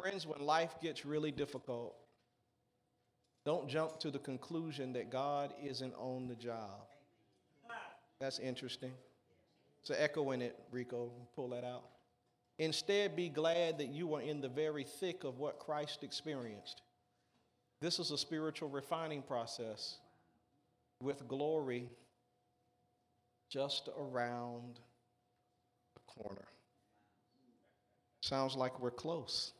Friends, when life gets really difficult, don't jump to the conclusion that God isn't on the job. That's interesting. It's an echo in it, Rico. Pull that out. Instead, be glad that you are in the very thick of what Christ experienced. This is a spiritual refining process with glory just around the corner. Sounds like we're close.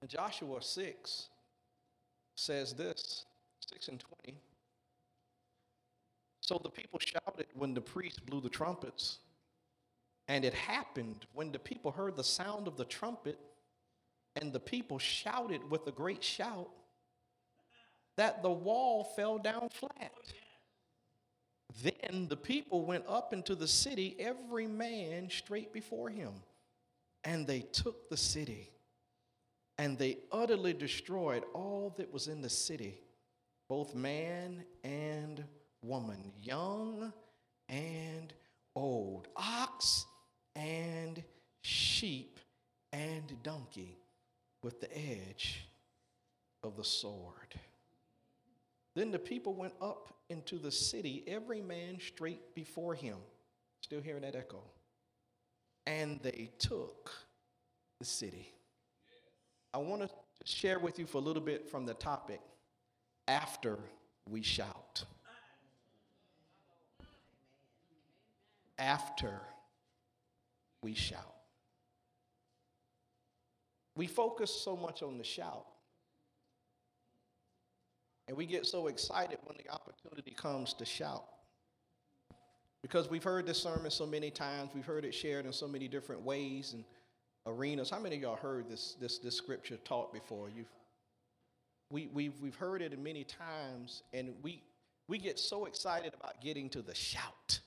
And Joshua 6 says this 6 and 20. So the people shouted when the priest blew the trumpets. And it happened when the people heard the sound of the trumpet, and the people shouted with a great shout, that the wall fell down flat. Then the people went up into the city, every man straight before him, and they took the city and they utterly destroyed all that was in the city, both man and woman, young and old, ox and sheep and donkey, with the edge of the sword. Then the people went up into the city, every man straight before him. Still hearing that echo. And they took the city. I want to share with you for a little bit from the topic after we shout. After we shout. We focus so much on the shout. And we get so excited when the opportunity comes to shout. Because we've heard this sermon so many times, we've heard it shared in so many different ways. And arenas. How many of y'all heard this, this, this scripture taught before? You've, we, we've, we've heard it many times, and we, we get so excited about getting to the shout.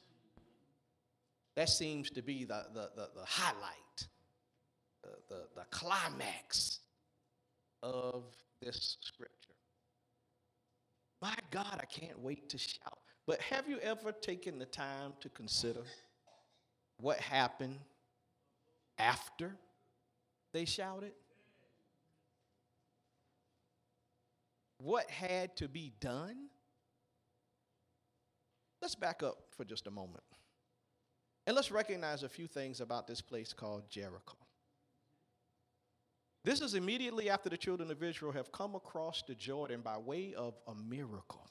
That seems to be the, the, the, the highlight, the, the, the climax of this scripture. My God, I can't wait to shout. But have you ever taken the time to consider what happened after they shouted? What had to be done? Let's back up for just a moment. And let's recognize a few things about this place called Jericho. This is immediately after the children of Israel have come across the Jordan by way of a miracle.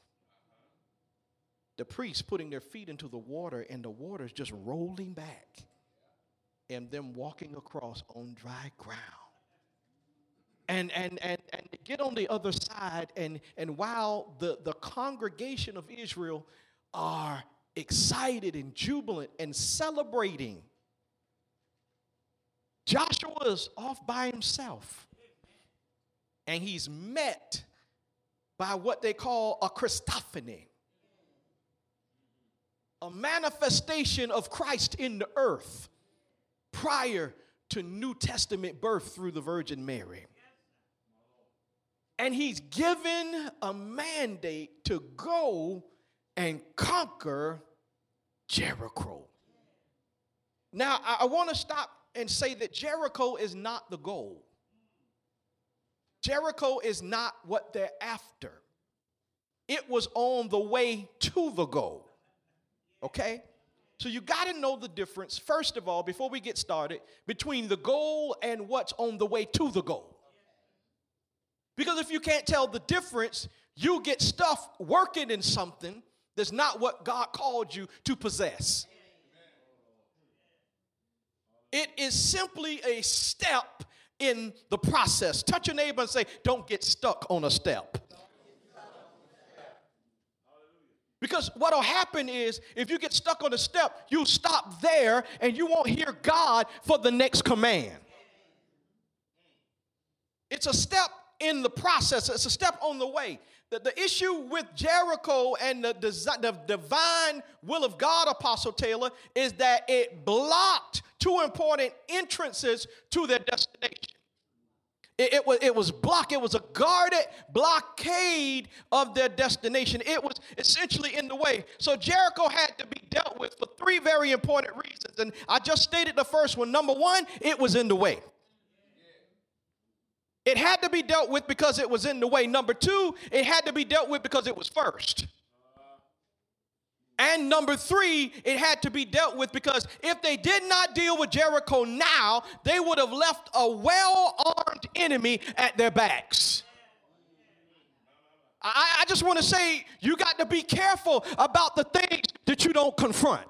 The priests putting their feet into the water and the water is just rolling back and them walking across on dry ground. And, and, and, and get on the other side, and, and while the, the congregation of Israel are excited and jubilant and celebrating, Joshua is off by himself. And he's met by what they call a Christophany, a manifestation of Christ in the earth prior to New Testament birth through the Virgin Mary. And he's given a mandate to go and conquer Jericho. Now, I, want to stop and say that Jericho is not the goal. Jericho is not what they're after. It was on the way to the goal. Okay? So you got to know the difference, first of all, before we get started, between the goal and what's on the way to the goal. Because if you can't tell the difference, you get stuff working in something that's not what God called you to possess. It is simply a step in the process. Touch your neighbor and say, Don't get stuck on a step. Because what'll happen is if you get stuck on a step, you'll stop there and you won't hear God for the next command. It's a step in the process, it's a step on the way. The, the issue with Jericho and the, the, the divine will of God, Apostle Taylor, is that it blocked two important entrances to their destination. It, it, was, it was blocked. It was a guarded blockade of their destination. It was essentially in the way. So Jericho had to be dealt with for three very important reasons. And I just stated the first one. Number one, it was in the way. It had to be dealt with because it was in the way. Number two, it had to be dealt with because it was first. And number three, it had to be dealt with because if they did not deal with Jericho now, they would have left a well armed enemy at their backs. I, I just want to say you got to be careful about the things that you don't confront.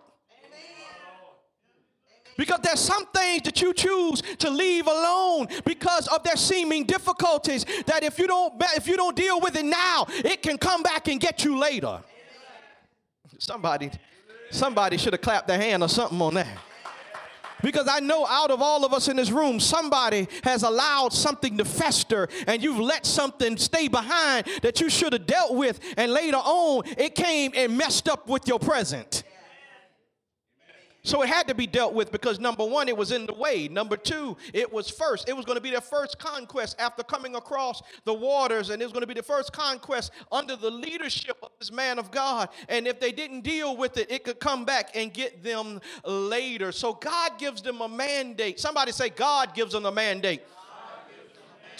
Because there's some things that you choose to leave alone because of their seeming difficulties that if you don't if you don't deal with it now, it can come back and get you later. Somebody somebody should have clapped their hand or something on that. Because I know out of all of us in this room, somebody has allowed something to fester and you've let something stay behind that you should have dealt with, and later on it came and messed up with your present. So it had to be dealt with because number one, it was in the way. Number two, it was first. It was going to be their first conquest after coming across the waters, and it was going to be the first conquest under the leadership of this man of God. And if they didn't deal with it, it could come back and get them later. So God gives them a mandate. Somebody say, God gives them a mandate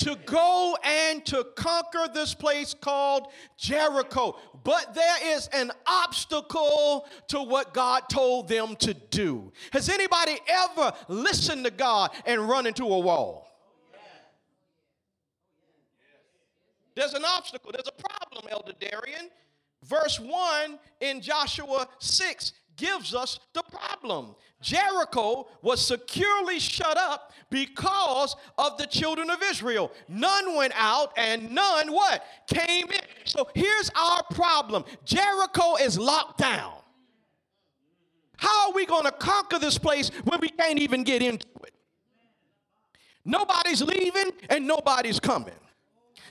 to go and to conquer this place called Jericho. But there is an obstacle to what God told them to do. Has anybody ever listened to God and run into a wall? There's an obstacle, there's a problem, Elder Darian. Verse 1 in Joshua 6 gives us the problem. Jericho was securely shut up because of the children of Israel. None went out and none what? Came in. So here's our problem. Jericho is locked down. How are we going to conquer this place when we can't even get into it? Nobody's leaving and nobody's coming.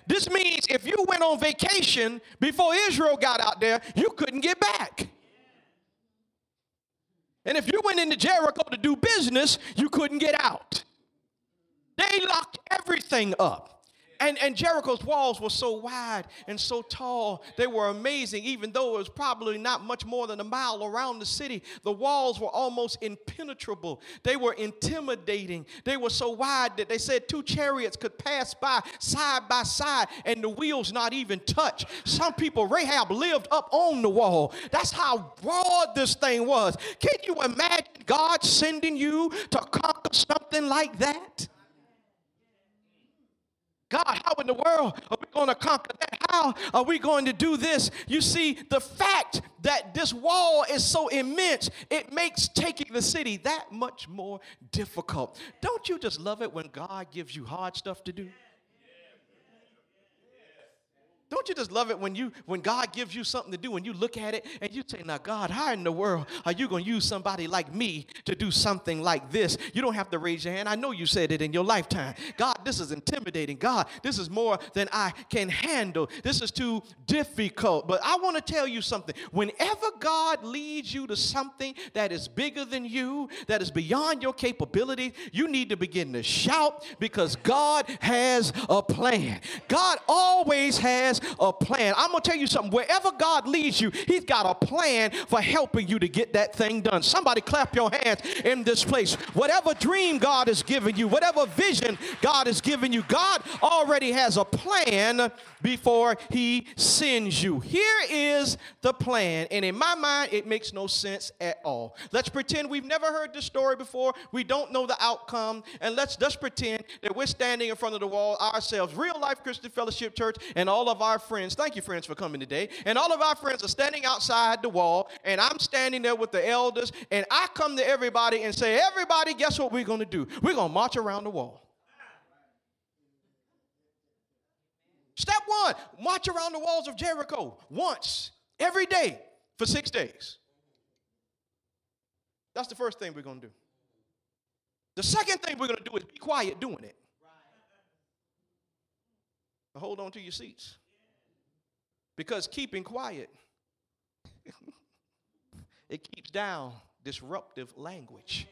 This means if you went on vacation before Israel got out there, you couldn't get back. And if you went into Jericho to do business, you couldn't get out. They locked everything up. And, and Jericho's walls were so wide and so tall. They were amazing, even though it was probably not much more than a mile around the city. The walls were almost impenetrable. They were intimidating. They were so wide that they said two chariots could pass by side by side and the wheels not even touch. Some people, Rahab lived up on the wall. That's how broad this thing was. Can you imagine God sending you to conquer something like that? God, how in the world are we going to conquer that? How are we going to do this? You see, the fact that this wall is so immense, it makes taking the city that much more difficult. Don't you just love it when God gives you hard stuff to do? Don't you just love it when you when God gives you something to do and you look at it and you say, "Now, God, how in the world are you going to use somebody like me to do something like this?" You don't have to raise your hand. I know you said it in your lifetime. God, this is intimidating. God, this is more than I can handle. This is too difficult. But I want to tell you something. Whenever God leads you to something that is bigger than you, that is beyond your capability, you need to begin to shout because God has a plan. God always has a plan. I'm going to tell you something. Wherever God leads you, He's got a plan for helping you to get that thing done. Somebody clap your hands in this place. Whatever dream God has given you, whatever vision God has given you, God already has a plan before He sends you. Here is the plan. And in my mind, it makes no sense at all. Let's pretend we've never heard this story before. We don't know the outcome. And let's just pretend that we're standing in front of the wall ourselves. Real Life Christian Fellowship Church and all of our our friends, thank you, friends, for coming today. And all of our friends are standing outside the wall, and I'm standing there with the elders, and I come to everybody and say, Everybody, guess what we're going to do? We're going to march around the wall. Step one march around the walls of Jericho once every day for six days. That's the first thing we're going to do. The second thing we're going to do is be quiet doing it. Hold on to your seats. Because keeping quiet, it keeps down disruptive language.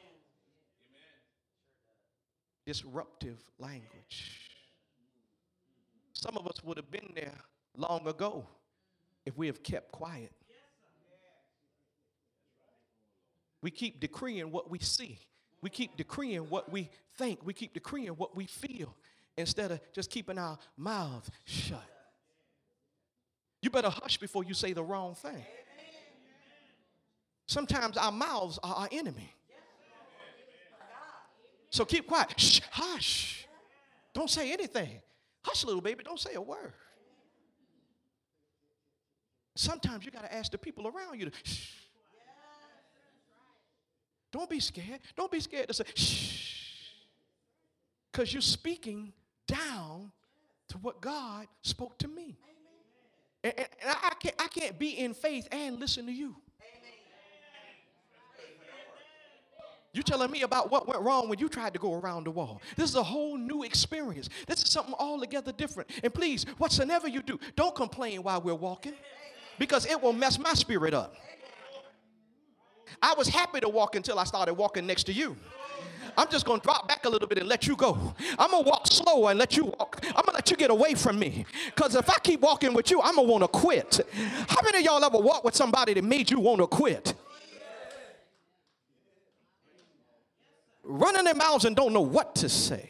Disruptive language. Some of us would have been there long ago if we have kept quiet. We keep decreeing what we see. We keep decreeing what we think. We keep decreeing what we feel. instead of just keeping our mouths shut. You better hush before you say the wrong thing. Sometimes our mouths are our enemy. So keep quiet. Shh, hush. Don't say anything. Hush, little baby. Don't say a word. Sometimes you got to ask the people around you to shh. Don't be scared. Don't be scared to say shh. Because you're speaking down to what God spoke to me. And, and, I, can't, I can't be in faith and listen to you. You telling me about what went wrong when you tried to go around the wall. This is a whole new experience. This is something altogether different. And please, whatsoever you do, don't complain while we're walking because it will mess my spirit up. I was happy to walk until I started walking next to you. I'm just going to drop back a little bit and let you go. I'm going to walk slower and let you walk. I'm going to let you get away from me. Because if I keep walking with you, I'm going to want to quit. How many of y'all ever walk with somebody that made you want to quit? Running their mouths and don't know what to say.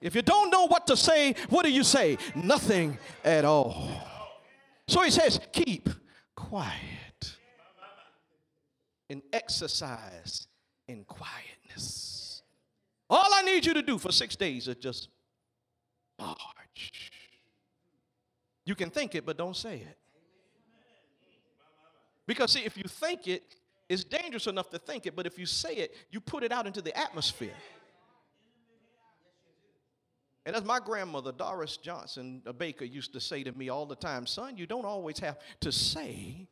If you don't know what to say, what do you say? Nothing at all. So he says, keep quiet and exercise in quietness. All I need you to do for six days is just march. You can think it, but don't say it. Because, see, if you think it, it's dangerous enough to think it, but if you say it, you put it out into the atmosphere. And as my grandmother, Doris Johnson, a baker, used to say to me all the time, son, you don't always have to say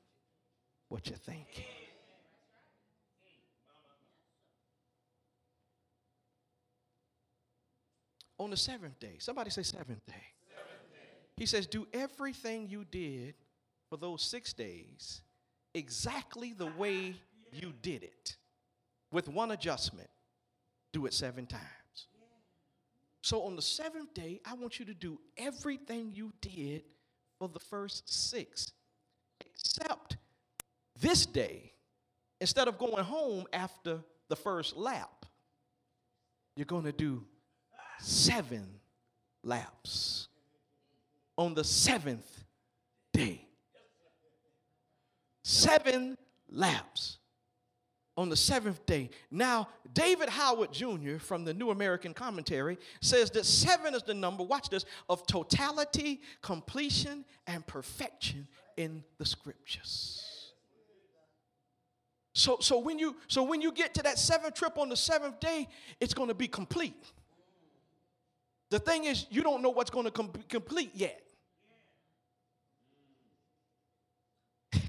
what you're thinking. On the seventh day. Somebody say seventh day. Seventh day. He says, Do everything you did for those six days exactly the way you did it, with one adjustment. Do it seven times. So on the seventh day, I want you to do everything you did for the first six, except this day, instead of going home after the first lap, you're going to do seven laps on the seventh day. Seven laps on the seventh day. Now, David Howard Jr. from the New American Commentary says that seven is the number, watch this, of totality, completion, and perfection in the scriptures. So, so, when you, so when you get to that seventh trip on the seventh day, it's going to be complete. The thing is, you don't know what's going to com- complete yet.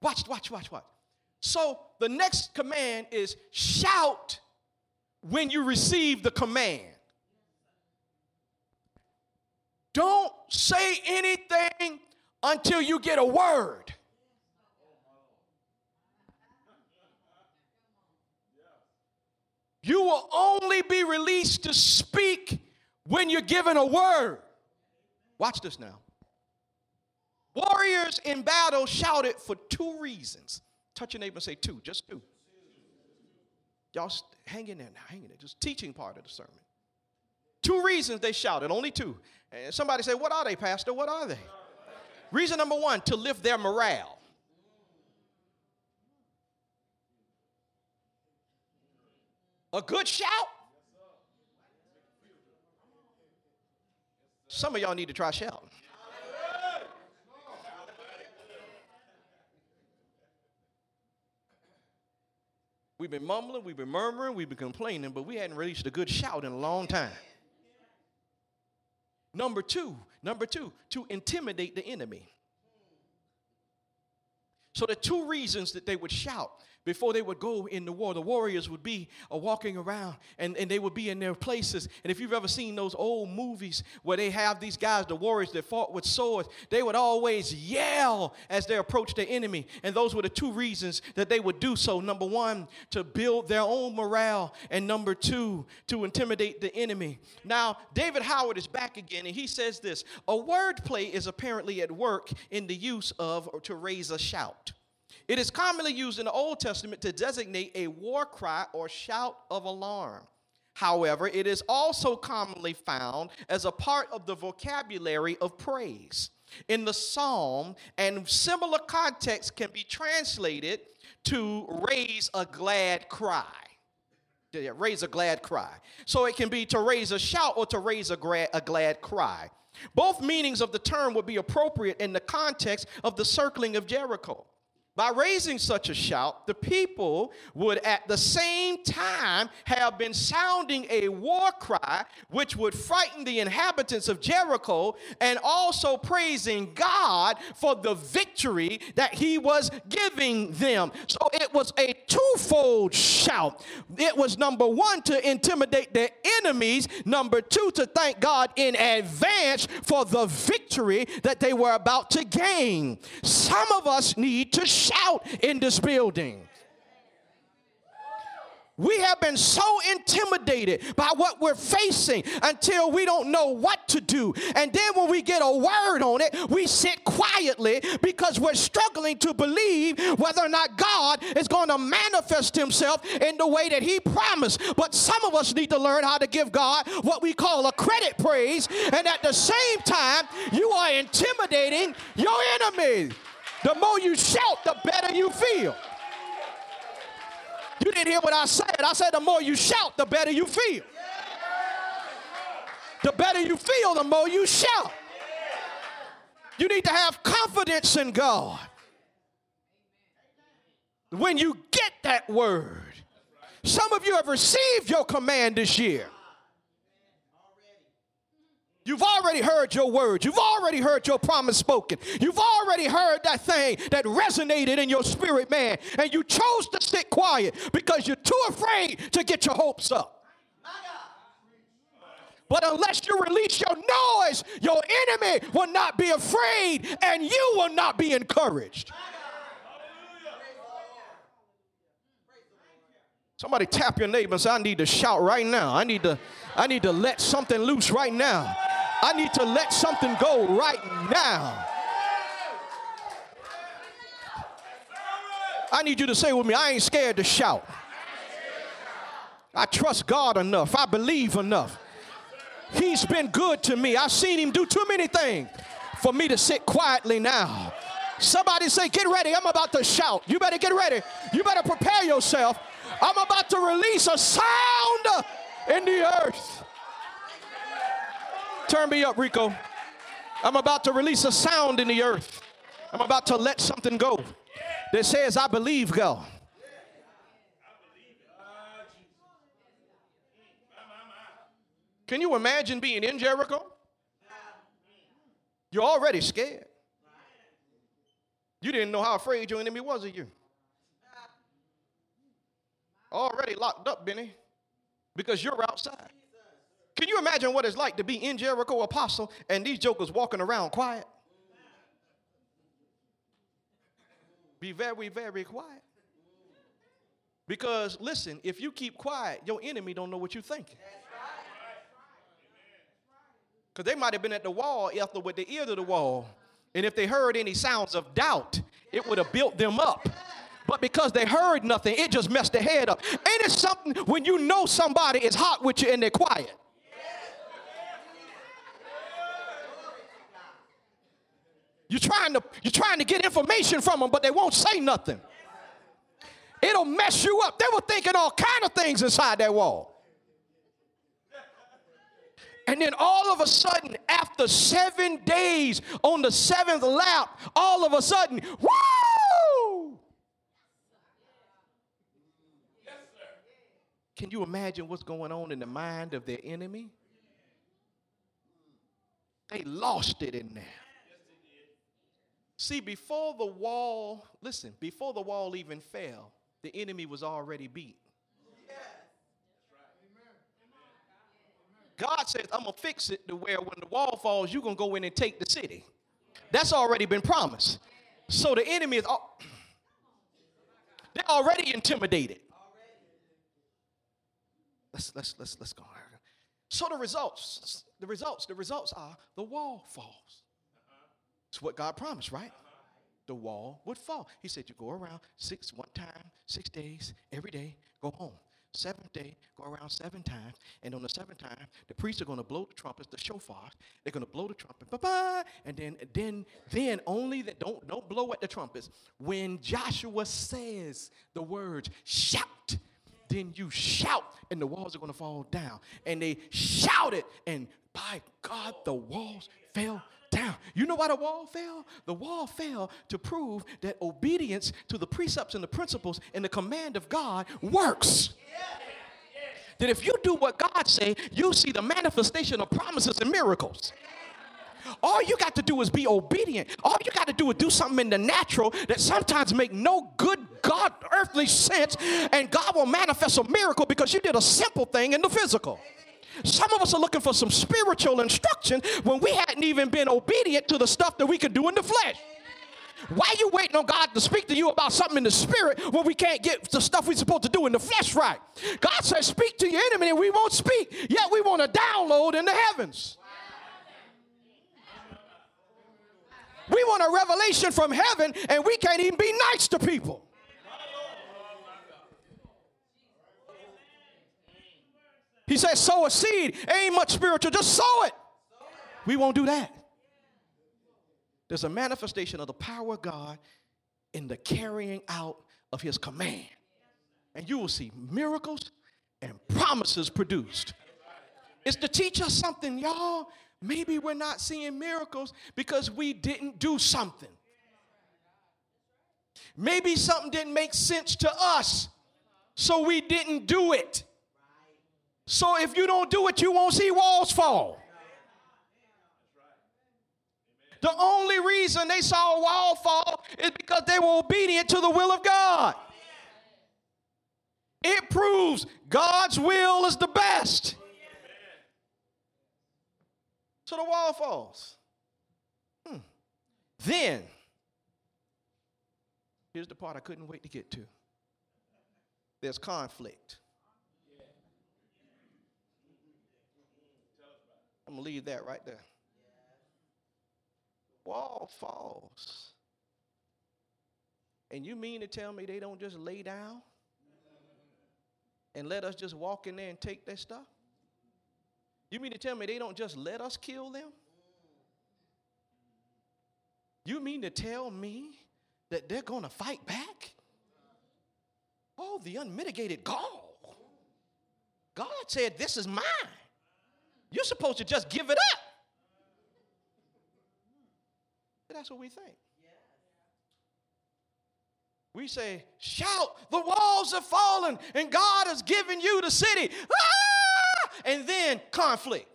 watch, watch, watch, watch. So the next command is shout when you receive the command. Don't say anything until you get a word. You will only be released to speak when you're given a word. Watch this now. Warriors in battle shouted for two reasons. Touch your neighbor and say two, just two. Y'all hang in there now, hang in there. Just teaching part of the sermon. Two reasons they shouted, only two. And somebody say, What are they, Pastor? What are they? Reason number one, to lift their morale. A good shout Some of y'all need to try shouting. We've been mumbling, we've been murmuring, we've been complaining, but we hadn't released a good shout in a long time. Number two, number two, to intimidate the enemy. So the two reasons that they would shout before they would go in the war, the warriors would be uh, walking around and, and they would be in their places. And if you've ever seen those old movies where they have these guys, the warriors that fought with swords, they would always yell as they approached the enemy. And those were the two reasons that they would do so. Number one, to build their own morale, and number two, to intimidate the enemy. Now, David Howard is back again, and he says this a wordplay is apparently at work in the use of or to raise a shout. It is commonly used in the Old Testament to designate a war cry or shout of alarm. However, it is also commonly found as a part of the vocabulary of praise. In the psalm, and similar context can be translated to raise a glad cry. Raise a glad cry. So it can be to raise a shout or to raise a, gra- a glad cry. Both meanings of the term would be appropriate in the context of the circling of Jericho. By raising such a shout, the people would at the same time have been sounding a war cry, which would frighten the inhabitants of Jericho, and also praising God for the victory that He was giving them. So it was a twofold shout. It was number one to intimidate their enemies, number two to thank God in advance for the victory that they were about to gain. Some of us need to shout in this building. We have been so intimidated by what we're facing until we don't know what to do. And then when we get a word on it, we sit quietly because we're struggling to believe whether or not God is going to manifest himself in the way that he promised. But some of us need to learn how to give God what we call a credit praise. And at the same time, you are intimidating your enemy. The more you shout, the better you feel. You didn't hear what I said. I said the more you shout, the better you feel. The better you feel, the more you shout. You need to have confidence in God. When you get that word, some of you have received your command this year. You've already heard your word. You've already heard your promise spoken. You've already heard that thing that resonated in your spirit, man. And you chose to sit quiet because you're too afraid to get your hopes up. But unless you release your noise, your enemy will not be afraid and you will not be encouraged. Somebody tap your neighbor say, I need to shout right now. I need to, I need to let something loose right now. I need to let something go right now. I need you to say with me, I ain't scared to shout. I trust God enough. I believe enough. He's been good to me. I've seen him do too many things for me to sit quietly now. Somebody say, Get ready. I'm about to shout. You better get ready. You better prepare yourself. I'm about to release a sound in the earth. Turn me up, Rico. I'm about to release a sound in the earth. I'm about to let something go that says, I believe God. Can you imagine being in Jericho? You're already scared. You didn't know how afraid your enemy was of you. Already locked up, Benny, because you're outside. Can you imagine what it's like to be in Jericho, apostle, and these jokers walking around quiet? Be very, very quiet. Because listen, if you keep quiet, your enemy don't know what you're thinking. Because they might have been at the wall, after with the ear to the wall. And if they heard any sounds of doubt, it would have built them up. But because they heard nothing, it just messed their head up. Ain't it something when you know somebody is hot with you and they're quiet? You're trying to you're trying to get information from them, but they won't say nothing. It'll mess you up. They were thinking all kind of things inside that wall. And then all of a sudden, after seven days on the seventh lap, all of a sudden! Can you imagine what's going on in the mind of their enemy? They lost it in there. See, before the wall, listen, before the wall even fell, the enemy was already beat. God says, I'm going to fix it to where when the wall falls, you're going to go in and take the city. That's already been promised. So the enemy is, they're already intimidated. Let's, let's, let's, let's go. So the results, the results, the results are the wall falls. It's what God promised, right? The wall would fall. He said, You go around six, one time, six days, every day, go home. seventh day, go around seven times, and on the seventh time, the priests are going to blow the trumpets, the shofar. They're going to blow the trumpet, bye bye, and then, then, then only that don't don't blow at the trumpets. When Joshua says the words, shout, then you shout, and the walls are going to fall down. And they shouted, and by God, the walls fell down. You know why the wall fell? The wall fell to prove that obedience to the precepts and the principles and the command of God works. That if you do what God say, you see the manifestation of promises and miracles. All you got to do is be obedient. All you got to do is do something in the natural that sometimes make no good God earthly sense, and God will manifest a miracle because you did a simple thing in the physical. Some of us are looking for some spiritual instruction when we hadn't even been obedient to the stuff that we could do in the flesh. Why are you waiting on God to speak to you about something in the spirit when we can't get the stuff we're supposed to do in the flesh right? God says, Speak to your enemy, and we won't speak. Yet we want to download in the heavens. We want a revelation from heaven, and we can't even be nice to people. He says, sow a seed. Ain't much spiritual, just sow it. We won't do that. There's a manifestation of the power of God in the carrying out of his command. And you will see miracles and promises produced. It's to teach us something, y'all. Maybe we're not seeing miracles because we didn't do something. Maybe something didn't make sense to us, so we didn't do it. So if you don't do it, you won't see walls fall. The only reason they saw a wall fall is because they were obedient to the will of God. It proves God's will is the best. So the wall falls. Hmm. Then, here's the part I couldn't wait to get to there's conflict. I'm going to leave that right there. Wall falls. And you mean to tell me they don't just lay down and let us just walk in there and take their stuff? You mean to tell me they don't just let us kill them? You mean to tell me that they're going to fight back? Oh, the unmitigated gall. God said, This is mine. You're supposed to just give it up. But that's what we think. We say, shout, the walls have fallen, and God has given you the city. Ah! And then conflict.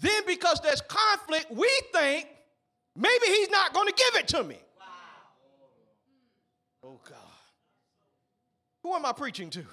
Then, because there's conflict, we think maybe He's not going to give it to me. Oh, God. Who am I preaching to?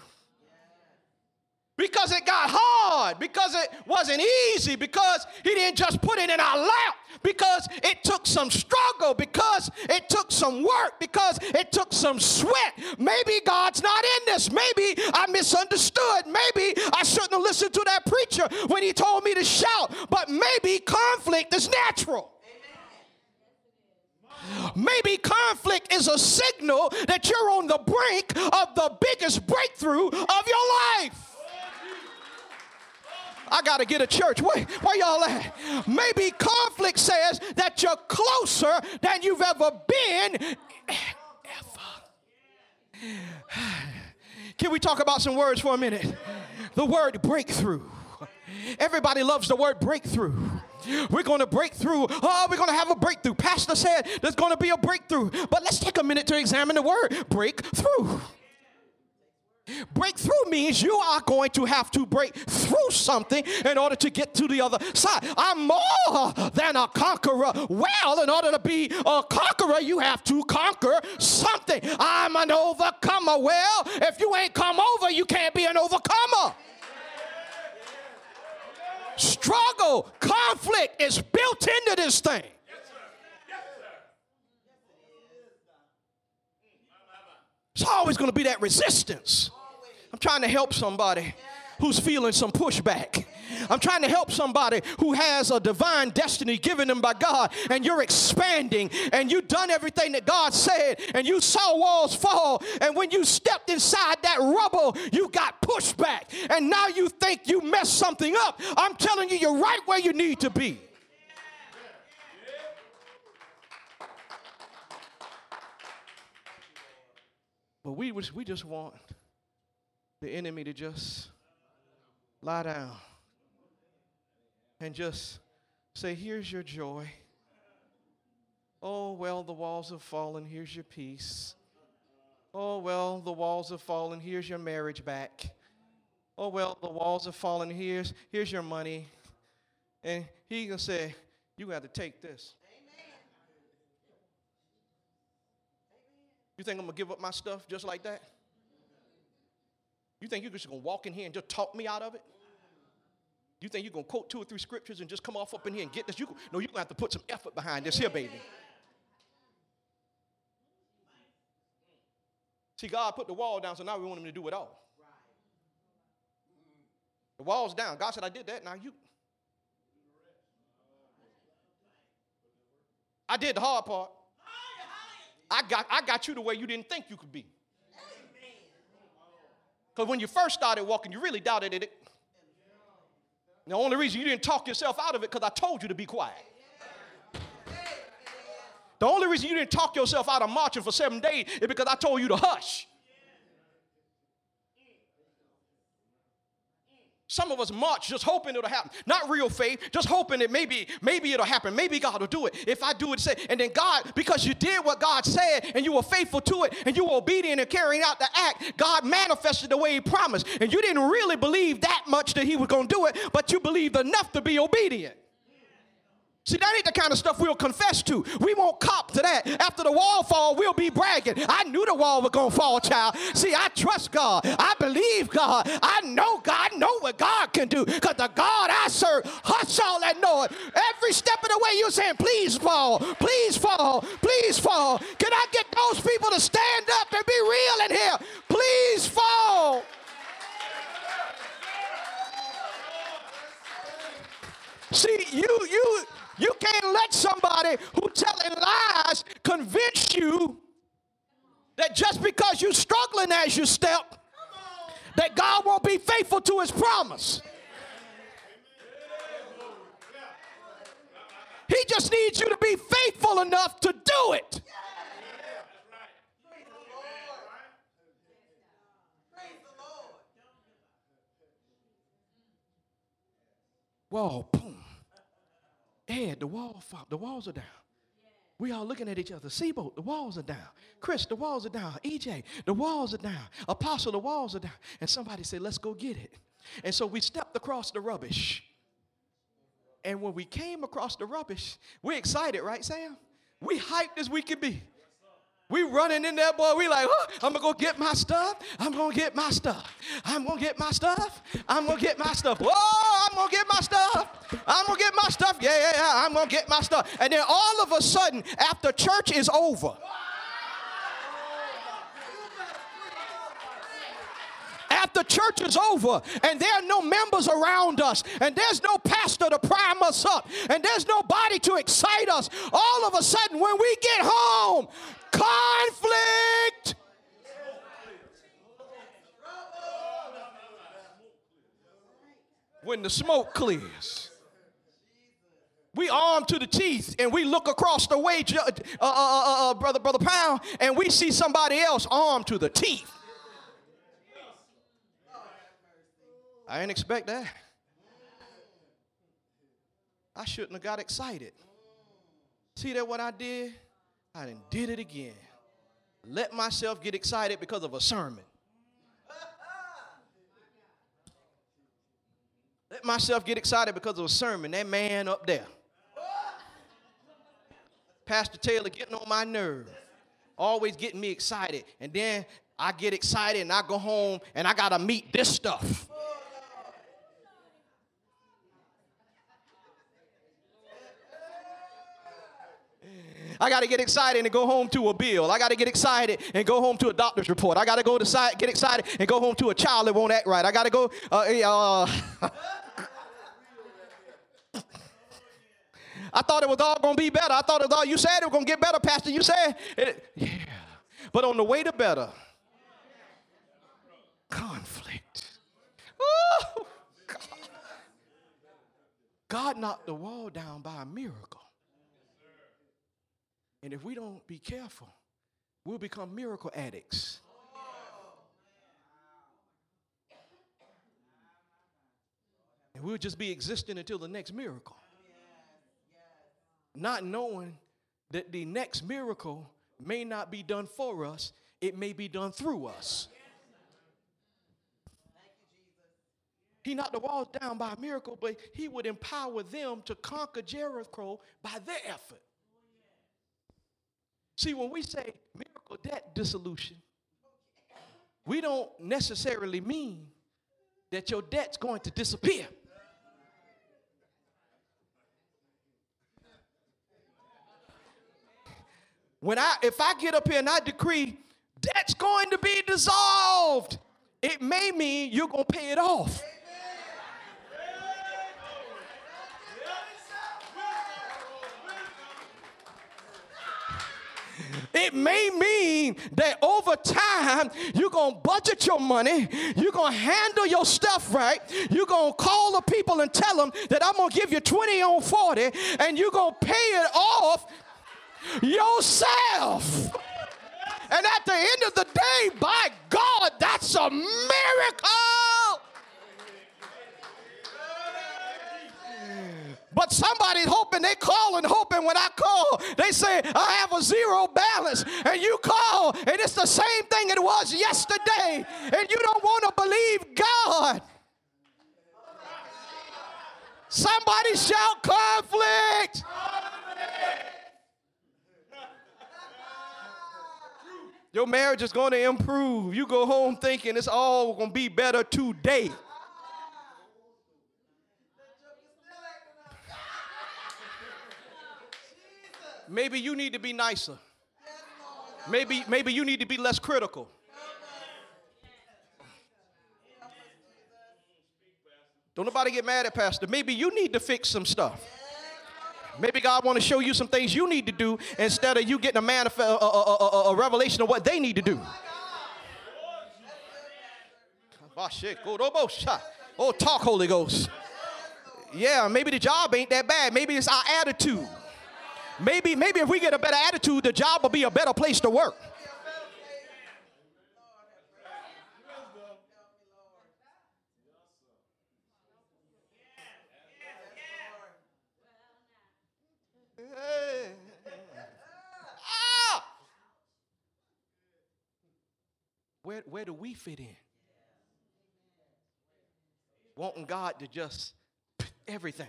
Because it got hard, because it wasn't easy, because he didn't just put it in our lap, because it took some struggle, because it took some work, because it took some sweat. Maybe God's not in this. Maybe I misunderstood. Maybe I shouldn't have listened to that preacher when he told me to shout. But maybe conflict is natural. Maybe conflict is a signal that you're on the brink of the biggest breakthrough of your life. I got to get a church. Where, where y'all at? Maybe conflict says that you're closer than you've ever been. Ever. Can we talk about some words for a minute? The word breakthrough. Everybody loves the word breakthrough. We're going to break through. Oh, we're going to have a breakthrough. Pastor said there's going to be a breakthrough. But let's take a minute to examine the word breakthrough. Breakthrough means you are going to have to break through something in order to get to the other side. I'm more than a conqueror. Well, in order to be a conqueror, you have to conquer something. I'm an overcomer. Well, if you ain't come over, you can't be an overcomer. Struggle, conflict is built into this thing. It's always going to be that resistance. I'm trying to help somebody who's feeling some pushback. I'm trying to help somebody who has a divine destiny given them by God, and you're expanding, and you've done everything that God said, and you saw walls fall, and when you stepped inside that rubble, you got pushed back, and now you think you messed something up. I'm telling you, you're right where you need to be. But we, we just want the enemy to just lie down and just say, Here's your joy. Oh, well, the walls have fallen. Here's your peace. Oh, well, the walls have fallen. Here's your marriage back. Oh, well, the walls have fallen. Here's, here's your money. And he can say, You got to take this. You think I'm to give up my stuff just like that? You think you're just to walk in here and just talk me out of it? You think you're to quote two or three scriptures and just come off up in here and get this? You, no, you're to have to put some effort behind this here, baby. See, God put the wall down, so now we want him to do it all. The wall's down. God said, I did that. Now you. I did the hard part. I got, I got you the way you didn't think you could be. Because when you first started walking, you really doubted it. The only reason you didn't talk yourself out of it because I told you to be quiet. The only reason you didn't talk yourself out of marching for seven days is because I told you to hush. Some of us march just hoping it'll happen. Not real faith, just hoping that maybe, maybe it'll happen. Maybe God will do it. If I do it, say, and then God, because you did what God said and you were faithful to it and you were obedient in carrying out the act, God manifested the way He promised. And you didn't really believe that much that He was going to do it, but you believed enough to be obedient. See, that ain't the kind of stuff we'll confess to. We won't cop to that. After the wall fall, we'll be bragging. I knew the wall was gonna fall, child. See, I trust God. I believe God. I know God. I know what God can do. Because the God I serve, hush all that noise. Every step of the way you're saying, please fall, please fall, please fall. Can I get those people to stand up and be real in here? Please fall. See, you, you, you can't let somebody who telling lies convince you that just because you're struggling as you step, that God won't be faithful to his promise. He just needs you to be faithful enough to do it. Whoa, boom. Ed, the wall, the walls are down. We all looking at each other. Seaboat, the walls are down. Chris, the walls are down. EJ, the walls are down. Apostle, the walls are down. And somebody said, let's go get it. And so we stepped across the rubbish. And when we came across the rubbish, we're excited, right, Sam? We hyped as we could be. We running in there, boy. We like, I'm gonna go get my stuff. I'm gonna get my stuff. I'm gonna get my stuff. I'm gonna get my stuff. Whoa, I'm gonna get my stuff. I'm gonna get my stuff. Yeah, yeah, yeah. I'm gonna get my stuff. And then all of a sudden, after church is over. After church is over and there are no members around us and there's no pastor to prime us up and there's nobody to excite us, all of a sudden when we get home, conflict. When the smoke clears. We armed to the teeth and we look across the way, uh, uh, uh, uh, brother, brother Pound, and we see somebody else armed to the teeth. I didn't expect that. I shouldn't have got excited. See that what I did? I done did it again. Let myself get excited because of a sermon. Let myself get excited because of a sermon. That man up there. Pastor Taylor getting on my nerve. Always getting me excited. And then I get excited and I go home and I got to meet this stuff. I got to get excited and go home to a bill. I got to get excited and go home to a doctor's report. I got to go to get excited and go home to a child that won't act right. I got to go. Uh, uh, I thought it was all going to be better. I thought it was all, you said it was going to get better, Pastor. You said it. Yeah. But on the way to better, conflict. Ooh, God. God knocked the wall down by a miracle. And if we don't be careful, we'll become miracle addicts. And we'll just be existing until the next miracle. Not knowing that the next miracle may not be done for us, it may be done through us. He knocked the walls down by a miracle, but he would empower them to conquer Jericho by their effort. See, when we say miracle debt dissolution, we don't necessarily mean that your debt's going to disappear. When I if I get up here and I decree debt's going to be dissolved, it may mean you're going to pay it off. It may mean that over time, you're going to budget your money, you're going to handle your stuff right, you're going to call the people and tell them that I'm going to give you 20 on 40, and you're going to pay it off yourself. And at the end of the day, by God, that's a miracle. But somebody's hoping, they call and hoping when I call, they say, I have a zero balance. And you call, and it's the same thing it was yesterday. And you don't want to believe God. Somebody shout conflict. Your marriage is going to improve. You go home thinking it's all going to be better today. Maybe you need to be nicer. Maybe, maybe you need to be less critical. Don't nobody get mad at Pastor. Maybe you need to fix some stuff. Maybe God want to show you some things you need to do instead of you getting a, manif- a, a, a, a revelation of what they need to do. Oh, talk, Holy Ghost. Yeah, maybe the job ain't that bad. Maybe it's our attitude. Maybe, maybe if we get a better attitude, the job will be a better place to work. Ah! Where, where do we fit in? Wanting God to just everything.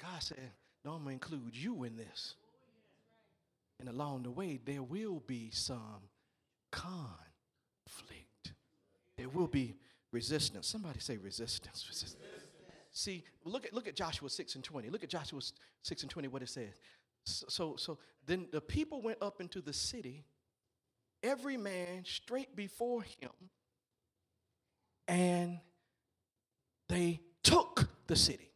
God said, No, I'm going to include you in this. And along the way, there will be some conflict. There will be resistance. Somebody say resistance. resistance. See, look at, look at Joshua 6 and 20. Look at Joshua 6 and 20, what it says. So, so, so then the people went up into the city, every man straight before him, and they took the city.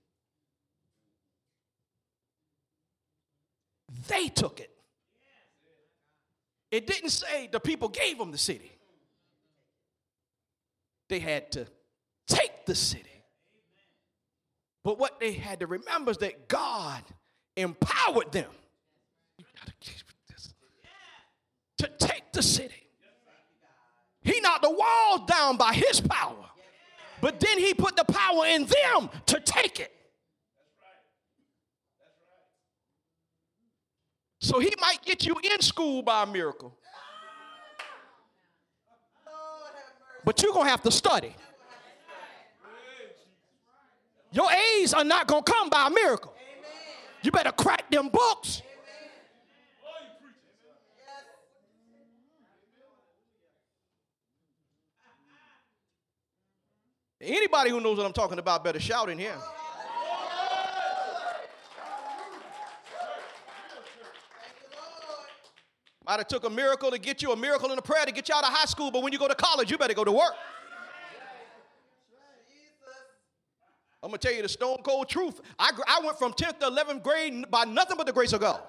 They took it. It didn't say the people gave them the city. They had to take the city. But what they had to remember is that God empowered them to take the city. He knocked the walls down by his power, but then he put the power in them to take it. So he might get you in school by a miracle. But you're going to have to study. Your A's are not going to come by a miracle. You better crack them books. Anybody who knows what I'm talking about better shout in here. Might have took a miracle to get you a miracle and a prayer to get you out of high school, but when you go to college, you better go to work. I'm gonna tell you the stone cold truth. I, I went from 10th to 11th grade by nothing but the grace of God.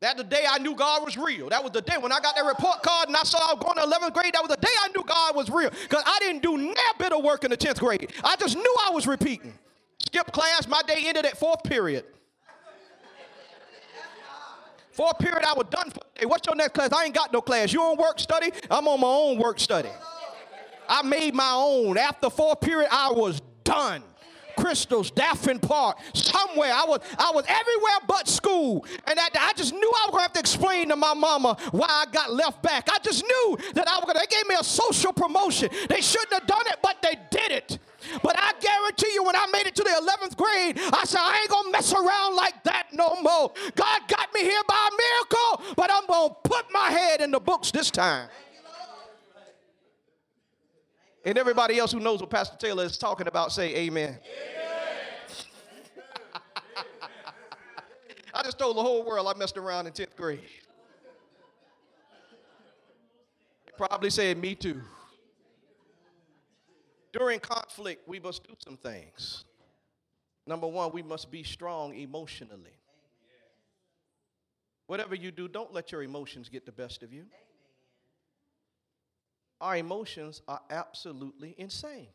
That the day I knew God was real. That was the day when I got that report card and I saw I was going to 11th grade. That was the day I knew God was real. Because I didn't do near bit of work in the 10th grade. I just knew I was repeating. Skip class, my day ended at fourth period. Fourth period, I was done for Hey, what's your next class? I ain't got no class. You on work study? I'm on my own work study. I made my own. After fourth period, I was done. Crystals, Daphne Park, somewhere. I was, I was everywhere but school. And I, I just knew I was going to have to explain to my mama why I got left back. I just knew that I was going to, they gave me a social promotion. They shouldn't have done it, but they did it. But I guarantee you, when I made it to the 11th grade, I said, I ain't gonna mess around like that no more. God got me here by a miracle, but I'm gonna put my head in the books this time. And everybody else who knows what Pastor Taylor is talking about, say amen. amen. I just told the whole world I messed around in 10th grade. Probably said, Me too. During conflict, we must do some things. Number one, we must be strong emotionally. Whatever you do, don't let your emotions get the best of you. Our emotions are absolutely insane.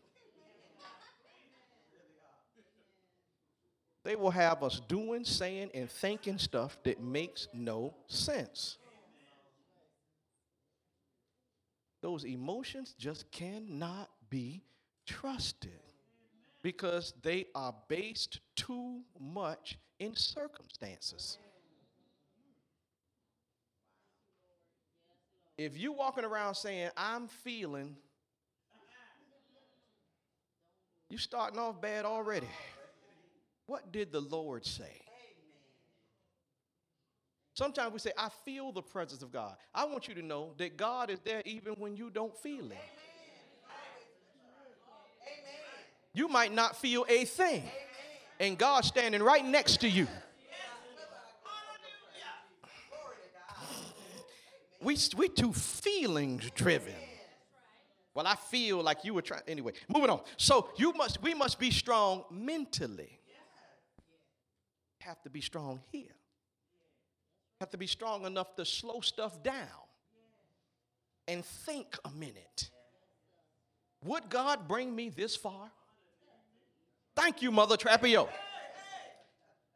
They will have us doing, saying, and thinking stuff that makes no sense. Those emotions just cannot be trusted because they are based too much in circumstances. If you're walking around saying, I'm feeling, you're starting off bad already. What did the Lord say? Sometimes we say, I feel the presence of God. I want you to know that God is there even when you don't feel it. You might not feel a thing, and God's standing right next to you. we, we too feelings driven. Well, I feel like you were trying. Anyway, moving on. So you must, we must be strong mentally. Have to be strong here. Have to be strong enough to slow stuff down and think a minute. Would God bring me this far? Thank you, Mother Trapio.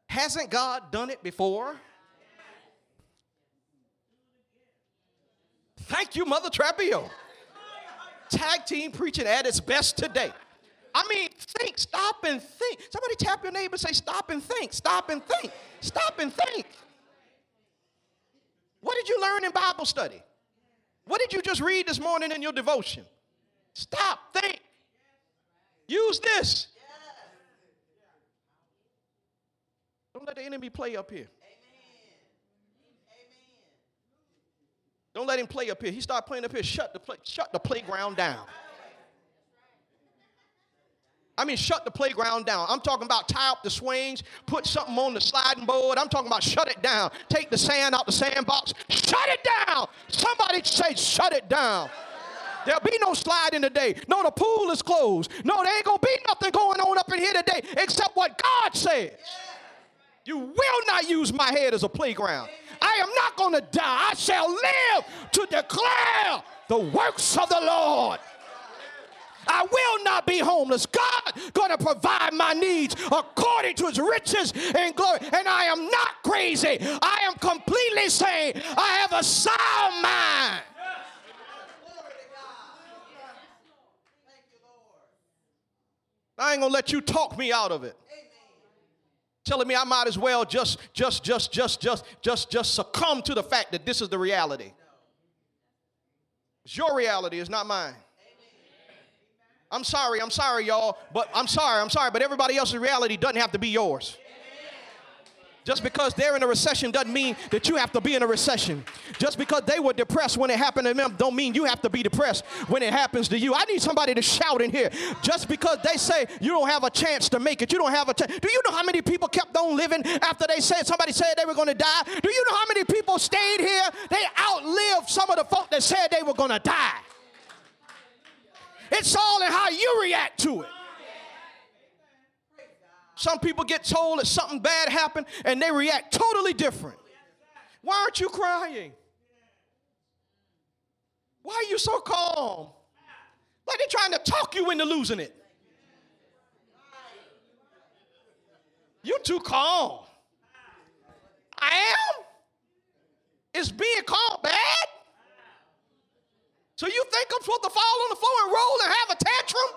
Hasn't God done it before? Thank you, Mother Trapio. Tag team preaching at its best today. I mean, think, stop and think. Somebody tap your neighbor and say, Stop and think, stop and think, stop and think. What did you learn in Bible study? What did you just read this morning in your devotion? Stop, think. Use this. Don't let the enemy play up here. Don't let him play up here. He start playing up here. Shut the play, shut the playground down. I mean, shut the playground down. I'm talking about tie up the swings, put something on the sliding board. I'm talking about shut it down. Take the sand out the sandbox. Shut it down. Somebody say, shut it down. There'll be no sliding today. No, the pool is closed. No, there ain't gonna be nothing going on up in here today except what God says. You will not use my head as a playground. I am not going to die. I shall live to declare the works of the Lord. I will not be homeless. God going to provide my needs according to his riches and glory. And I am not crazy. I am completely sane. I have a sound mind. I ain't to let you talk me out of it telling me I might as well just, just, just, just, just, just, just succumb to the fact that this is the reality. It's your reality, it's not mine. I'm sorry, I'm sorry, y'all, but I'm sorry, I'm sorry, but everybody else's reality doesn't have to be yours. Just because they're in a recession doesn't mean that you have to be in a recession. Just because they were depressed when it happened to them don't mean you have to be depressed when it happens to you. I need somebody to shout in here. Just because they say you don't have a chance to make it, you don't have a chance. Do you know how many people kept on living after they said somebody said they were going to die? Do you know how many people stayed here? They outlived some of the folk that said they were going to die. It's all in how you react to it. Some people get told that something bad happened and they react totally different. Why aren't you crying? Why are you so calm? Like they're trying to talk you into losing it. You're too calm. I am? Is being calm? So you think I'm supposed to fall on the floor and roll and have a tantrum?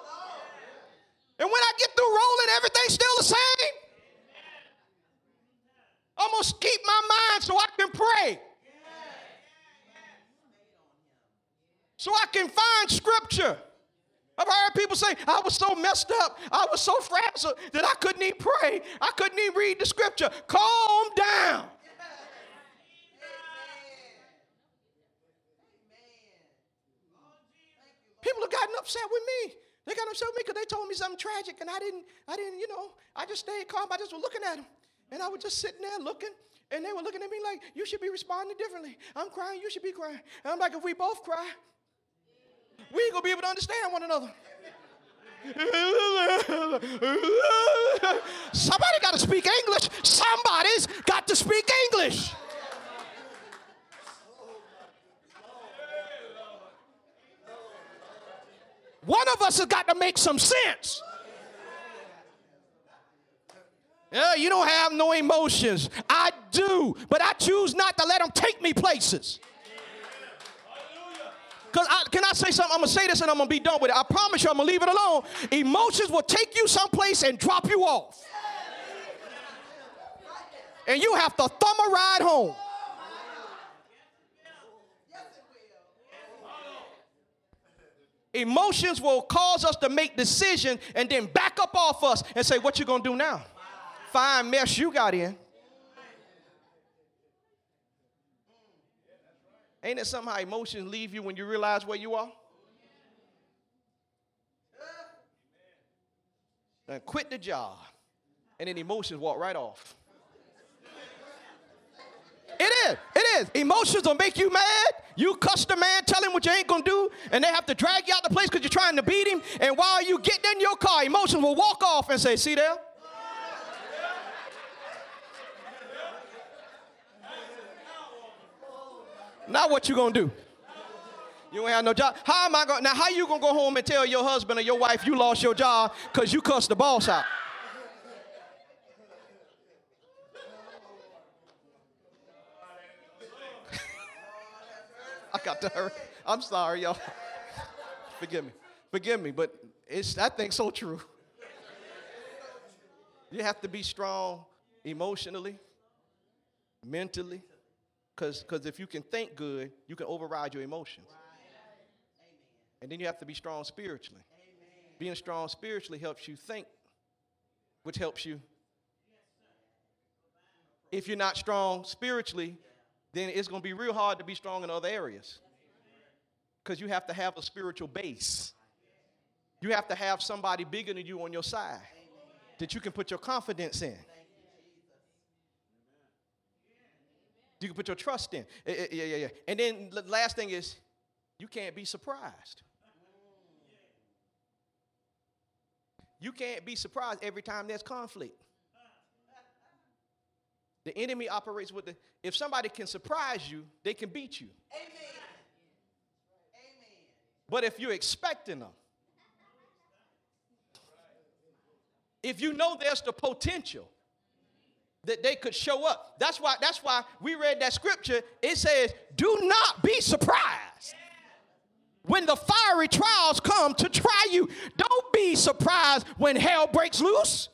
And when I get through rolling, everything's still the same? I'm going to keep my mind so I can pray. So I can find scripture. I've heard people say, I was so messed up, I was so frazzled that I couldn't even pray. I couldn't even read the scripture. Calm down. People have gotten upset with me. They got upset with me because they told me something tragic, and I didn't, I didn't, you know, I just stayed calm. I just was looking at them. And I was just sitting there looking, and they were looking at me like, you should be responding differently. I'm crying, you should be crying. And I'm like, if we both cry, we ain't gonna be able to understand one another. Somebody got to speak English. Somebody's got to speak English. One of us has got to make some sense. Yeah, you don't have no emotions. I do, but I choose not to let them take me places. Because can I say something? I'm going to say this and I'm going to be done with it. I promise you, I'm going to leave it alone. Emotions will take you someplace and drop you off. And you have to thumb a ride home. Emotions will cause us to make decisions and then back up off us and say, What you gonna do now? Fine mess you got in. Ain't it somehow emotions leave you when you realize where you are? Then quit the job, and then emotions walk right off. It is. It is. Emotions will make you mad. You cuss the man, tell him what you ain't gonna do, and they have to drag you out the place because you're trying to beat him. And while you get in your car, emotions will walk off and say, "See there." Now what you gonna do? You ain't have no job. How am I gonna Now how you gonna go home and tell your husband or your wife you lost your job because you cussed the boss out? I got to hurry. I'm sorry, y'all. Forgive me. Forgive me, but it's that thing's so true. You have to be strong emotionally, mentally, because because if you can think good, you can override your emotions. And then you have to be strong spiritually. Being strong spiritually helps you think, which helps you. If you're not strong spiritually, then it's going to be real hard to be strong in other areas. Because you have to have a spiritual base. You have to have somebody bigger than you on your side that you can put your confidence in. You can put your trust in. Eh, eh, yeah, yeah, yeah. And then the last thing is, you can't be surprised. You can't be surprised every time there's conflict. The enemy operates with the, if somebody can surprise you, they can beat you. Amen. Amen. But if you're expecting them, if you know there's the potential that they could show up, that's why, that's why we read that scripture. It says, do not be surprised when the fiery trials come to try you. Don't be surprised when hell breaks loose.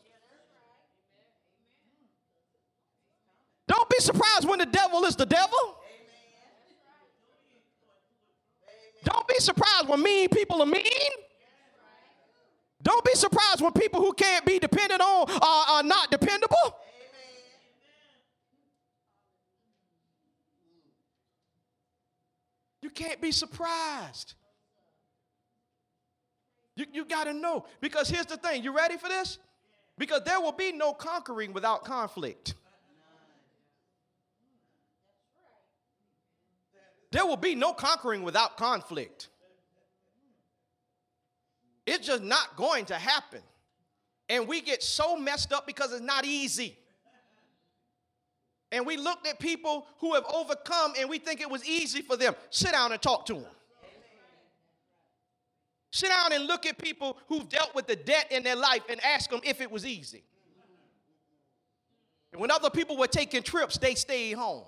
Don't be surprised when the devil is the devil. Don't be surprised when mean people are mean. Don't be surprised when people who can't be depended on are, are not dependable. You can't be surprised. You, you got to know. Because here's the thing you ready for this? Because there will be no conquering without conflict. There will be no conquering without conflict. It's just not going to happen. And we get so messed up because it's not easy. And we looked at people who have overcome and we think it was easy for them. Sit down and talk to them. Sit down and look at people who've dealt with the debt in their life and ask them if it was easy. And when other people were taking trips, they stayed home.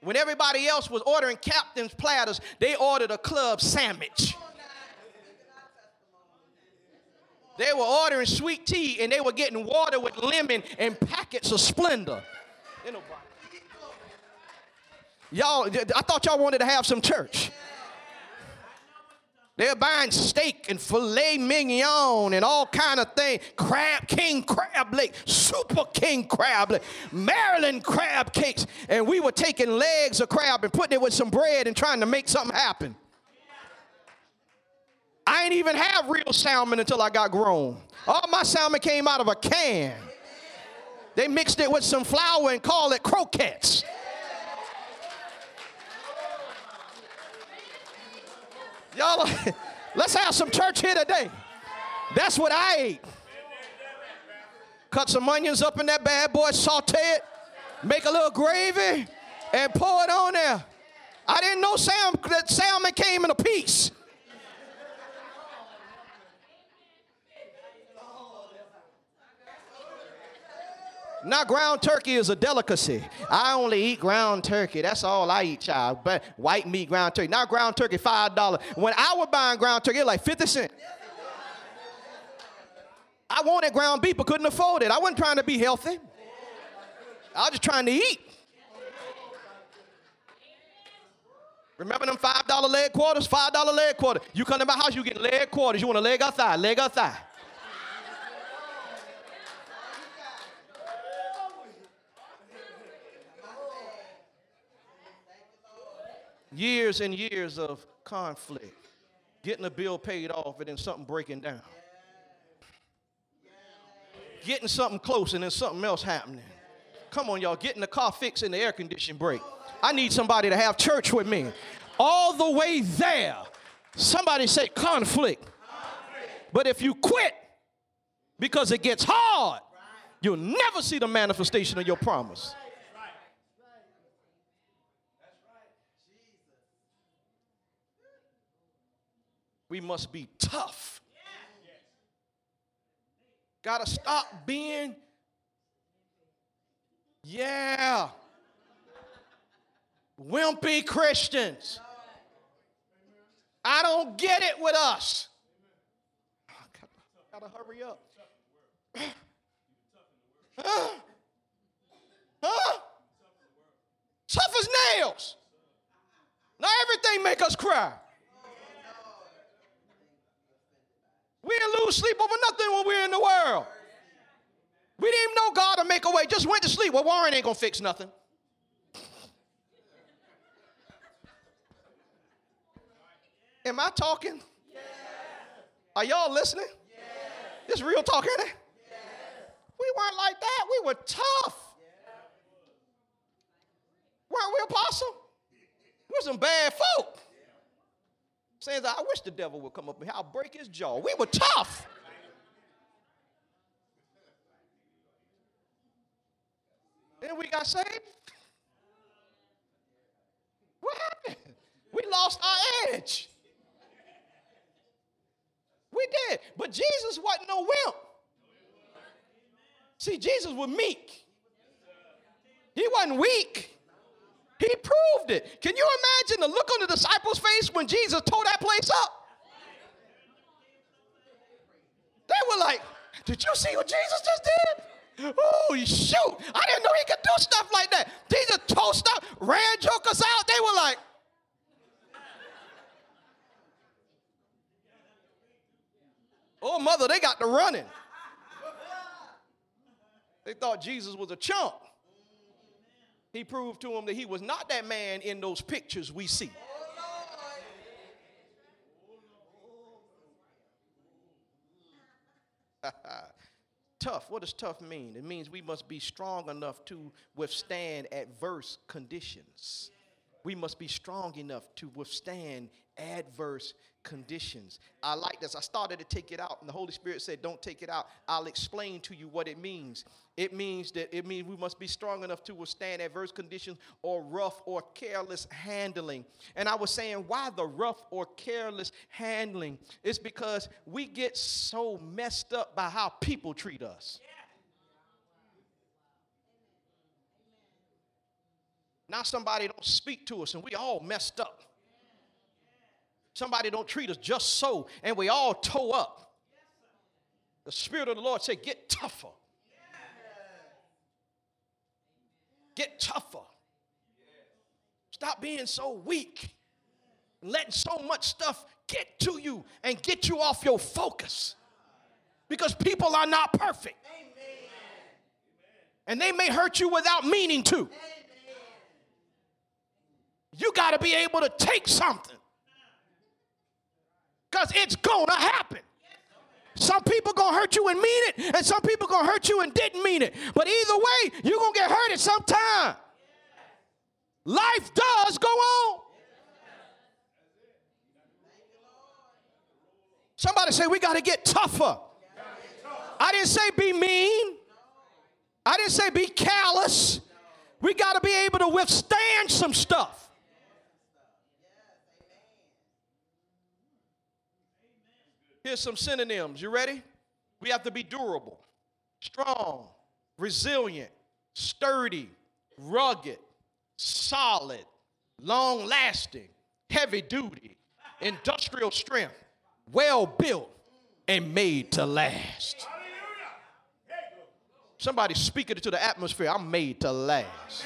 When everybody else was ordering captain's platters, they ordered a club sandwich. They were ordering sweet tea and they were getting water with lemon and packets of Splenda. Y'all, I thought y'all wanted to have some church. They're buying steak and filet mignon and all kind of things. Crab, king crab leg, super king crab leg, Maryland crab cakes. And we were taking legs of crab and putting it with some bread and trying to make something happen. I ain't even have real salmon until I got grown. All my salmon came out of a can. They mixed it with some flour and called it croquettes. Y'all, let's have some church here today. That's what I ate. Cut some onions up in that bad boy, saute it, make a little gravy, and pour it on there. I didn't know Sam, that salmon came in a piece. Now, ground turkey is a delicacy. I only eat ground turkey. That's all I eat, child. But white meat ground turkey. Now, ground turkey, $5. When I was buying ground turkey, it was like 50 cents. I wanted ground beef but couldn't afford it. I wasn't trying to be healthy. I was just trying to eat. Remember them $5 leg quarters? $5 leg quarter. You come to my house, you get leg quarters. You want a leg or thigh? Leg or thigh. Years and years of conflict, getting a bill paid off and then something breaking down, getting something close and then something else happening. Come on, y'all, getting the car fixed and the air conditioning break. I need somebody to have church with me. All the way there. Somebody say conflict. conflict. But if you quit because it gets hard, you'll never see the manifestation of your promise. We must be tough. Got to stop being, yeah, wimpy Christians. I don't get it with us. Gotta, gotta hurry up. huh? Huh? Tough as nails. Now everything make us cry. We didn't lose sleep over nothing when we were in the world. We didn't even know God to make a way. Just went to sleep. Well, Warren ain't gonna fix nothing. Am I talking? Yes. Are y'all listening? Yes. This real talk, ain't it? Yes. We weren't like that. We were tough. Weren't we, Apostle? We're some bad folk saying, I wish the devil would come up here. I'll break his jaw. We were tough. Then we got saved. What happened? We lost our edge. We did. But Jesus wasn't no wimp. See, Jesus was meek. He wasn't weak. He proved it. Can you imagine the look on the disciples' face when Jesus tore that place up? They were like, Did you see what Jesus just did? Oh, shoot. I didn't know he could do stuff like that. Jesus tore stuff, ran jokers out. They were like, Oh, mother, they got to running. They thought Jesus was a chump he proved to him that he was not that man in those pictures we see. tough. What does tough mean? It means we must be strong enough to withstand adverse conditions. we must be strong enough to withstand adverse conditions. I like this. I started to take it out, and the Holy Spirit said, Don't take it out. I'll explain to you what it means. It means that it means we must be strong enough to withstand adverse conditions or rough or careless handling. And I was saying, why the rough or careless handling? It's because we get so messed up by how people treat us. Now somebody don't speak to us and we all messed up. Somebody don't treat us just so and we all toe up. The Spirit of the Lord said, get tougher. Get tougher. Stop being so weak. Letting so much stuff get to you and get you off your focus. Because people are not perfect. And they may hurt you without meaning to. You got to be able to take something. Because it's to happen. Some people to hurt you and mean it, and some people to hurt you and didn't mean it. But either way, you're to get hurt at some time. Life does go on. Somebody say, We got to get tougher. I didn't say be mean, I didn't say be callous. We got to be able to withstand some stuff. Here's some synonyms. You ready? We have to be durable, strong, resilient, sturdy, rugged, solid, long lasting, heavy duty, industrial strength, well built, and made to last. Somebody speak it to the atmosphere. I'm made to last.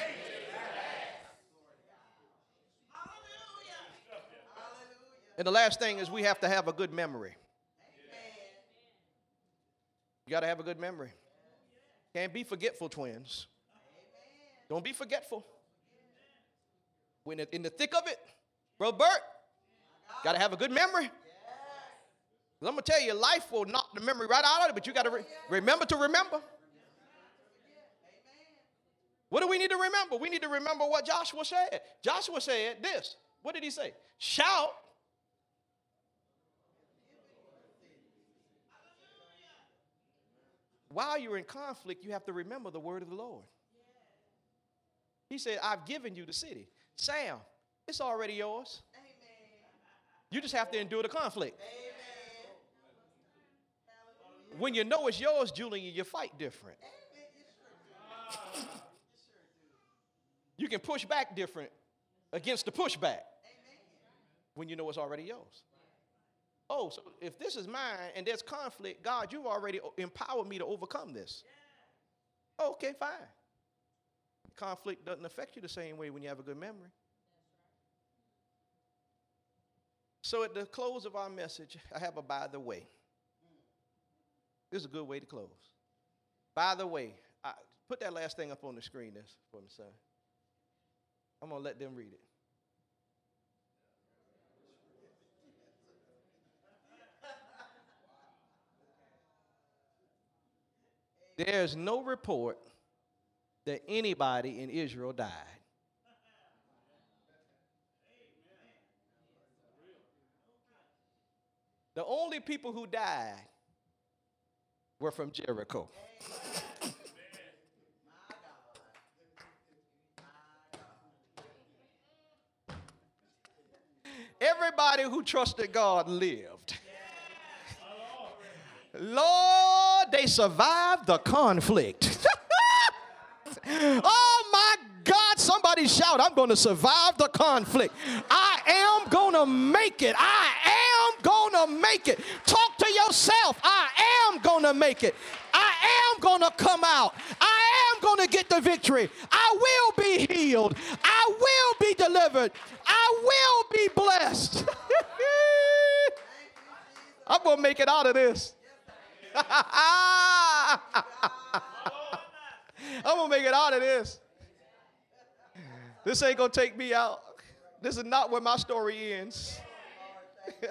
And the last thing is we have to have a good memory. You got to have a good memory. Can't be forgetful twins. Don't be forgetful. When in the thick of it, bro, Bert, got to have a good memory. I'm to tell you, life will knock the memory right out of it, but you got to re- remember to remember. What do we need to remember? We need to remember what Joshua said. Joshua said this. What did he say? Shout while you're in conflict, you have to remember the word of the Lord. He said, I've given you the city. Sam, it's already yours. You just have to endure the conflict. When you know it's yours, Julian, you fight different. you can push back different against the pushback when you know it's already yours. Oh, so if this is mine and there's conflict, God, you've already empowered me to overcome this. okay, fine. Conflict doesn't affect you the same way when you have a good memory. So at the close of our message, I have a by the way. This is a good way to close. By the way, I, put that last thing up on the screen there for me, son. I'm going to let them read it. There's no report that anybody in Israel died. The only people who died were from Jericho. Everybody who trusted God lived. Lord, they survived the conflict. oh my God, somebody shout, I'm going to survive the conflict. I am going to make it. I am going to make it. Talk to yourself. I am going to make it. I am going to come out. I am going to get the victory. I will be healed. I will be delivered. I will be blessed. I'm going to make it out of this. I'm gonna make it out of this. This ain't gonna take me out. This is not where my story ends.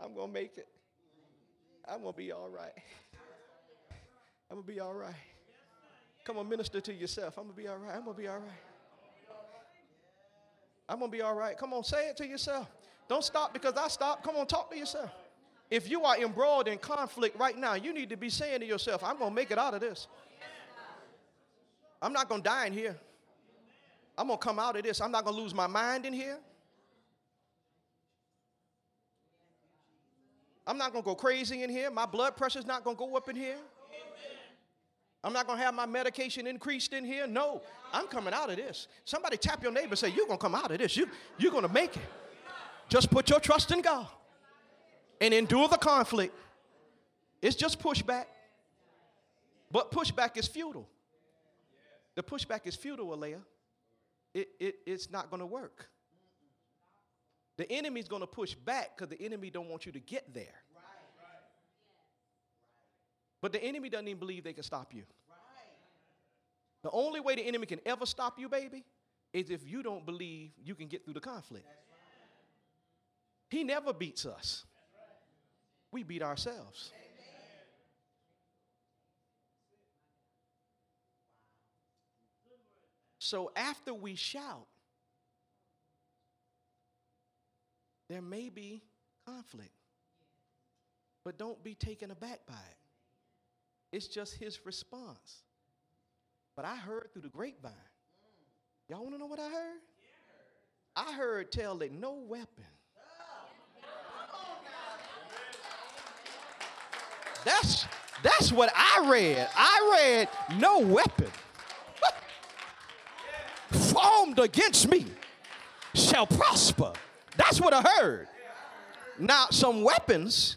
I'm gonna make it. I'm gonna be all right. I'm gonna be all right. Come on, minister to yourself. I'm gonna be all right. I'm gonna be all right. I'm to be all right. Come on, say it to yourself. Don't stop because I stop. Come on, talk to yourself. If you are embroiled in conflict right now, you need to be saying to yourself, I'm going to make it out of this. I'm not going to die in here. I'm going to come out of this. I'm not going to lose my mind in here. I'm not going to go crazy in here. My blood pressure's not going to go up in here. I'm not going to have my medication increased in here. No, I'm coming out of this. Somebody tap your neighbor and say, You're going to come out of this. You, you're going to make it. Just put your trust in God and endure the conflict. It's just pushback. But pushback is futile. The pushback is futile, Alea. It, it, it's not going to work. The enemy's going to push back because the enemy don't want you to get there. But the enemy doesn't even believe they can stop you. The only way the enemy can ever stop you, baby, is if you don't believe you can get through the conflict. He never beats us. We beat ourselves. So after we shout, there may be conflict. But don't be taken aback by it. It's just his response. But I heard through the grapevine. Y'all want to know what I heard? I heard tell that no weapon. That's that's what I read. I read no weapon formed against me shall prosper. That's what I heard. Now, some weapons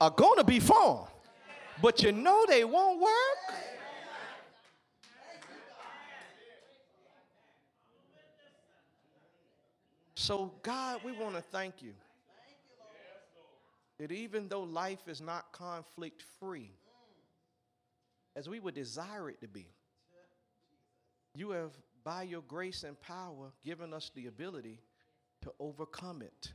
are going to be formed, but you know they won't work. So, God, we want to thank you that even though life is not conflict free, as we would desire it to be, you have, by your grace and power, given us the ability to overcome it.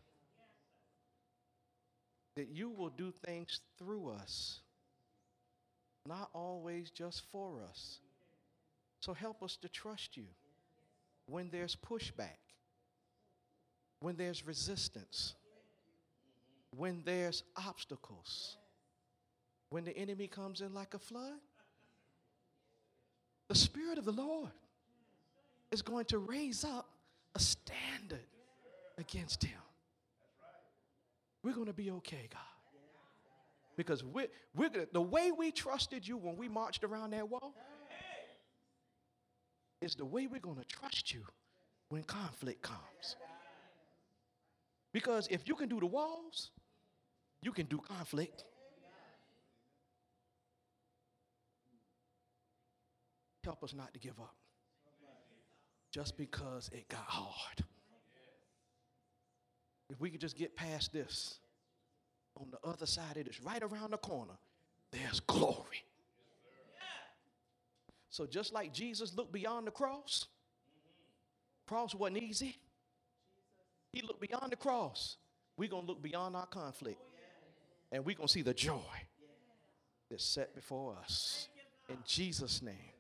That you will do things through us, not always just for us. So help us to trust you when there's pushback, when there's resistance, when there's obstacles, when the enemy comes in like a flood. The Spirit of the Lord is going to raise up a standard against him. We're going to be okay, God. Because we're, we're gonna, the way we trusted you when we marched around that wall is the way we're going to trust you when conflict comes. Because if you can do the walls, you can do conflict. Help us not to give up just because it got hard. If we could just get past this, on the other side of this, right around the corner, there's glory. So just like Jesus looked beyond the cross, cross wasn't easy. He looked beyond the cross. We're going to look beyond our conflict. And we're going to see the joy that's set before us. In Jesus' name,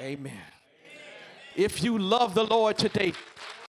amen. If you love the Lord today,